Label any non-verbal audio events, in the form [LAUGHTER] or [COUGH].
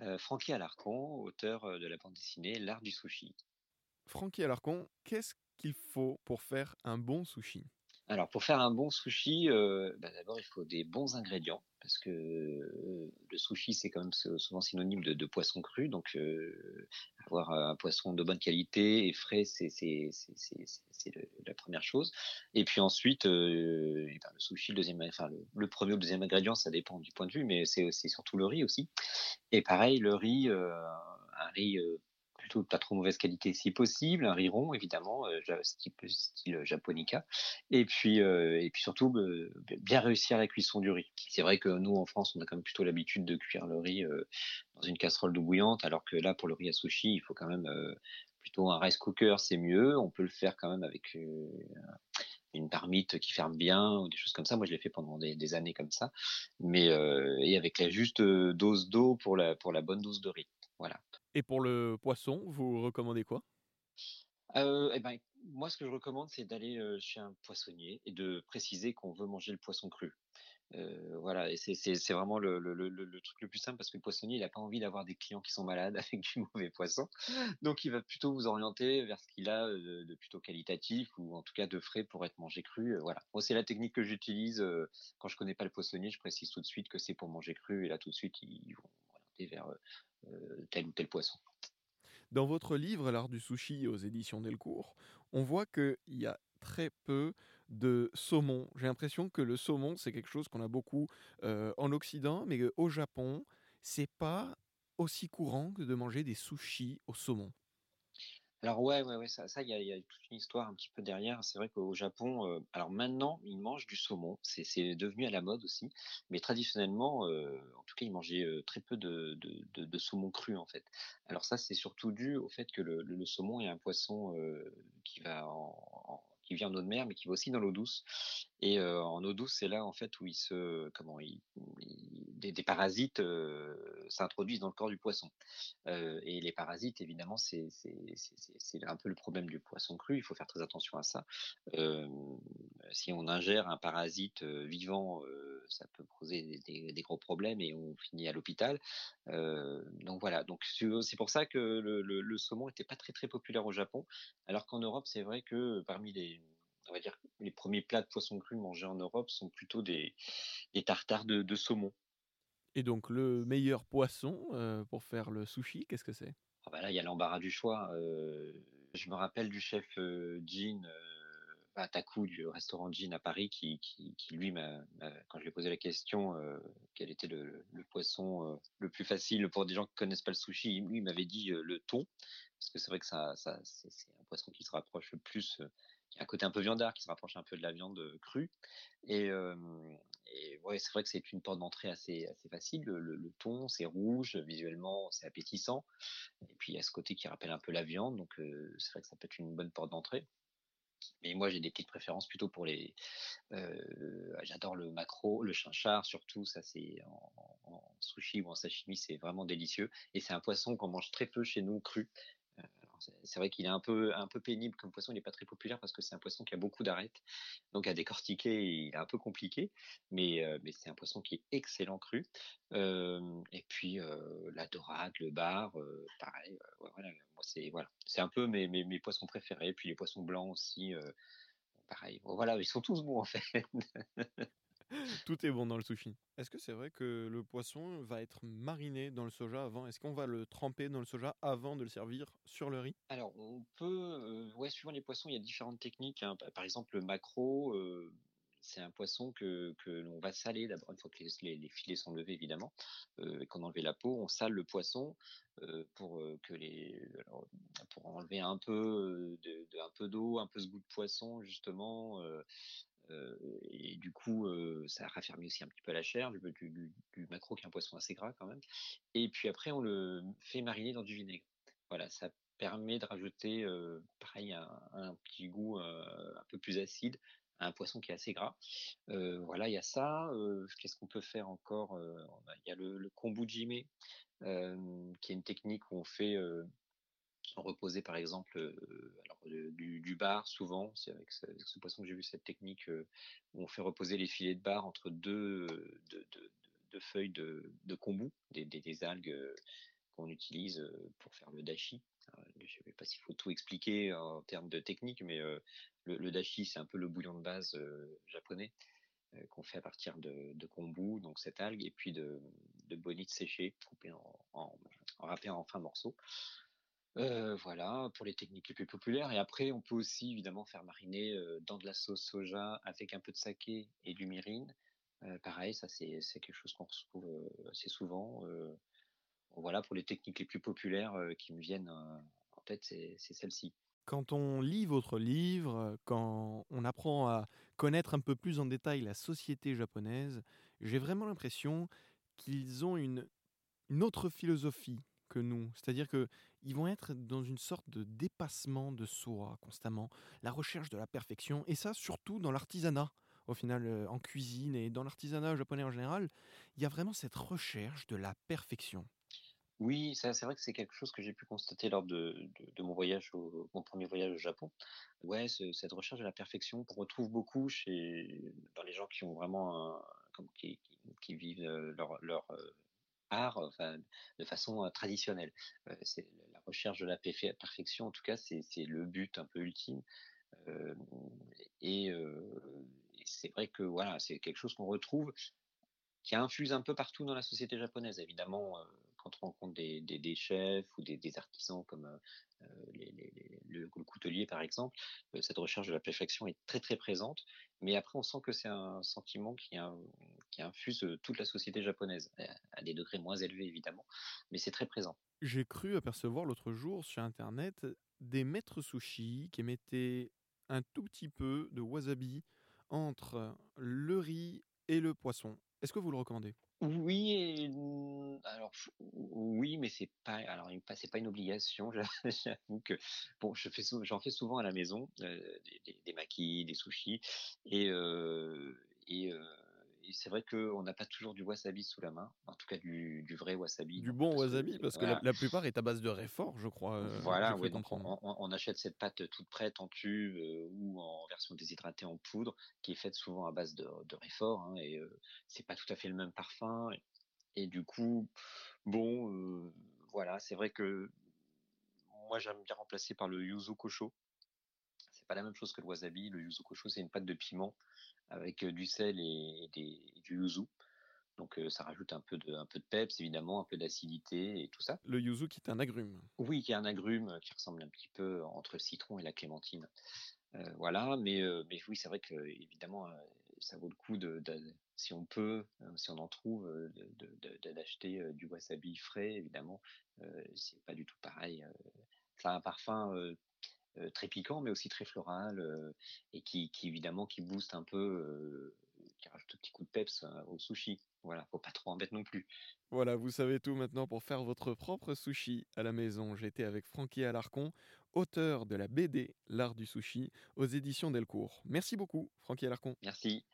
Heu, Francky Alarcon, auteur, heu, de la bande dessinée L'Art du Sushi. Francky Alarcon, qu'est-ce qu'il faut pour faire un bon sushi? Alors pour faire un bon sushi, heu, bah, d'abord il faut des bons ingrédients parce que, le sushi c'est quand même sou souvent synonyme de poisson cru donc avoir un poisson de bonne qualité et frais c'est la 1re chose. Et puis ensuite, ben, le sushi, le 2e enfin le 1er ou le 2e ingrédient ça dépend du point de vue mais c'est surtout le riz aussi. Et pareil le riz, un riz, plutôt de pas trop mauvaise qualité si possible, un riz rond évidemment, type style japonica et puis, heu et puis surtout, bien réussir la cuisson du riz. C'est vrai que nous en France, on a quand même plutôt l'habitude de cuire le riz, dans une casserole d'eau bouillante alors que là pour le riz à sushi, il faut quand même, plutôt un rice cooker, c'est mieux. On peut le faire quand même avec, une marmite qui ferme bien ou des choses comme ça. Moi je l'ai fait pendant des années comme ça mais et avec la juste, dose d'eau pour la pour la bonne dose de riz. Voilà. Et pour le poisson, vous recommandez quoi? Heu et ben, moi ce que je recommande c'est d'aller, chez un poissonnier et de préciser qu'on veut manger le poisson cru. Voilà c'est vraiment le truc le plus simple parce que le poissonnier, il a pas envie d'avoir des clients qui sont malades [LAUGHS] avec du mauvais poisson. Donc il va plutôt vous orienter vers ce qu'il a, de plutôt qualitatif ou en tout cas de frais pour être mangé cru, voilà. C'est la technique que j'utilise, quand je connais pas le poissonnier, je précise tout de suite que c'est pour manger cru et là tout de suite ils vont m'orienter vers, tel ou tel poisson. Dans votre livre L'Art du Sushi aux éditions Delcourt, on voit qu'il y a très peu de saumon. J'ai l'impression que le saumon, c'est quelque chose qu'on a beaucoup, heu, en occident, mais qu'au Japon, c'est pas aussi courant que de manger des sushis au saumon. Alors ouais, ouais, ouais, ça il y a toute une histoire un petit peu derrière. C'est vrai qu'au Japon, heu, alors maintenant, ils mangent du saumon, c'est devenu à la mode aussi, mais traditionnellement, heu, en tout cas, ils mangeaient, heu, très peu de de saumon cru, en fait. Alors ça, c'est surtout dû au fait que le le saumon est un poisson, qui va en qui vit en eau de mer, mais qui va aussi dans l'eau douce et en eau douce, c'est là, en fait, où il se comment il des parasites, s'introduisent dans le corps du poisson. Et les parasites, évidemment, c'est un peu le problème du poisson cru, il faut faire très attention à ça. Si on ingère un parasite, vivant, ça peut poser des gros problèmes et on finit à l'hôpital. Donc voilà, donc c'est pour ça que le le saumon était pas très, très populaire au Japon, alors qu'en Europe, c'est vrai que parmi les on va dire, les 1ers plats de poisson cru mangés en Europe sont plutôt des des tartares de de saumon. Et donc le meilleur poisson, heu, pour faire le sushi, qu'est-ce que c'est? Ah bah là, il y a l'embarras du choix, heu, je me rappelle du chef, heu, Jin, heu, Hattaku du restaurant Jin à Paris qui qui qui lui m'a m'a quand je lui ai posé la question, heu, quel était le le poisson, le plus facile pour des gens qui connaissent pas le sushi, lui, il m'avait dit, le thon. Parce que c'est vrai que ça ça c'est c'est un poisson qui se rapproche le plus, un côté un peu viandard, qui se rapproche un peu de la viande, heu, crue et ouais, c'est vrai que c'est une porte d'entrée assez facile. Le thon, c'est rouge, visuellement, c'est appétissant et puis il y a ce côté qui rappelle un peu la viande donc c'est vrai que ça peut être une bonne porte d'entrée. Mais moi, j'ai des petites préférences plutôt pour les heu, j'adore le maquereau, le chinchard surtout, ça c'est en sushi ou en sashimi, c'est vraiment délicieux et c'est un poisson qu'on mange très peu chez nous cru. C'est vrai qu'il est un peu un peu pénible comme poisson, il est pas très populaire parce que c'est un poisson qui a beaucoup d'arêtes, donc à décortiquer, il est un peu compliqué, mais c'est un poisson qui est excellent cru. Et puis, la dorade, le bar, pareil, voilà, c'est voilà, un peu mes mes mes poissons préférés, puis les poissons blancs aussi, pareil. Voilà, ils sont tous bons en fait. [LAUGHS] [LAUGHS] Tout est bon dans le sushi. Est-ce que c'est vrai que le poisson va être mariné dans le soja avant? Est-ce qu'on va le tremper dans le soja avant de le servir sur le riz? Alors on peut, ouais, suivant les poissons, il y a différentes techniques, hein. Par exemple, le maquereau, heu, c'est un poisson que que l'on va saler d'abord une fois que les les les filets sont levés évidemment, heu et qu'on a enlevé la peau, on sale le poisson, heu, pour, que les alors pour enlever un peu, de de un peu d'eau, un peu ce goût de poisson justement, et du coup, heu, ça raffermit aussi un petit peu la chair du du du maquereau qui est un poisson assez gras quand même et puis après on le fait mariner dans du vinaigre. Voilà, ça permet de rajouter, heu, pareil un petit goût, un peu plus acide à un poisson qui est assez gras. Voilà, il y a ça, qu'est-ce qu'on peut faire encore? Il y a le le kombujime, hem, qui est une technique où on fait, reposer par exemple, alors, heu, du bar souvent, c'est avec ce poisson que j'ai vu cette technique, heu, où on fait reposer les filets de bar entre 2, heu, 2- 2- 2 feuilles de, kombu, des, algues qu'on utilise pour faire le dashi. je ne sais pas s'il faut tout expliquer en termes de technique, mais le, dashi, c'est un peu le bouillon de base japonais qu'on fait à partir de, kombu, donc cette algue, et puis de, bonite séchée, coupée en, en, en en fins morceaux. Voilà, pour les techniques les plus populaires. Et après, on peut aussi évidemment faire mariner dans de la sauce soja avec un peu de saké et du mirin. Pareil, ça c'est quelque chose qu'on retrouve assez souvent. voilà, pour les techniques les plus populaires qui me viennent en tête, c'est celle-ci. Quand on lit votre livre, quand on apprend à connaître un peu plus en détail la société japonaise, j'ai vraiment l'impression qu'ils ont une autre philosophie que nous. C'est-à-dire qu'ils vont être dans une sorte de dépassement de soi constamment, la recherche de la perfection, et ça surtout dans l'artisanat. Au final, euh, en cuisine et dans l'artisanat japonais en général, il y a vraiment cette recherche de la perfection. Oui, c'est vrai que c'est quelque chose que j'ai pu constater lors de, mon voyage, au, mon premier voyage au Japon. Ouais, cette recherche de la perfection qu'on retrouve beaucoup chez les gens qui ont vraiment comme, qui, vivent euh, leur, leur de façon traditionnelle. c'est la recherche de la perfection, en tout cas, c'est le but un peu ultime. et, c'est vrai que voilà, c'est quelque chose qu'on retrouve qui infuse un peu partout dans la société japonaise. Évidemment, quand on rencontre des, chefs ou des, artisans comme le, coutelier par exemple, cette recherche de la perfection est très très présente. Mais après, on sent que c'est un sentiment qui, qui infuse toute la société japonaise, à des degrés moins élevés évidemment, mais c'est très présent. J'ai cru apercevoir l'autre jour sur Internet des maîtres sushi qui mettaient un tout petit peu de wasabi entre le riz et le poisson. Est-ce que vous le recommandez? Oui, alors oui, mais c'est pas alors c'est pas une obligation. [LAUGHS] J'avoue que bon, je fais j'en fais souvent à la maison des, des, des, maquis, des sushis et et c'est vrai qu'on n'a pas toujours du wasabi sous la main, en tout cas du, vrai wasabi. Du bon wasabi, parce que la, plupart est à base de réfort, je crois. Euh, voilà, donc on, achète cette pâte toute prête en tube euh, ou en version déshydratée en poudre, qui est faite souvent à base de, de réfort, hein, et euh, c'est pas tout à fait le même parfum. Et, du coup, bon, voilà, c'est vrai que moi j'aime bien remplacer par le yuzu kosho. C'est pas la même chose que le wasabi. Le yuzu kosho, c'est une pâte de piment avec du sel et, du yuzu. Donc ça rajoute un peu de un peu de peps évidemment, un peu d'acidité et tout ça. Le yuzu qui est un agrume. Oui, qui est un agrume qui ressemble un petit peu entre le citron et la clémentine. voilà, mais mais oui, c'est vrai que évidemment ça vaut le coup de, si on peut, si on en trouve, d'acheter du wasabi frais évidemment. c'est pas du tout pareil. ça a un parfum euh, très piquant, mais aussi très floral, euh, et qui, évidemment qui booste un peu, euh, qui rajoute un petit coup de peps au sushi. Voilà, faut pas trop en mettre non plus. Voilà, vous savez tout maintenant pour faire votre propre sushi à la maison. J'étais avec Francky Alarcon, auteur de la BD L'art du sushi aux éditions Delcourt. Merci beaucoup, Francky Alarcon. Merci.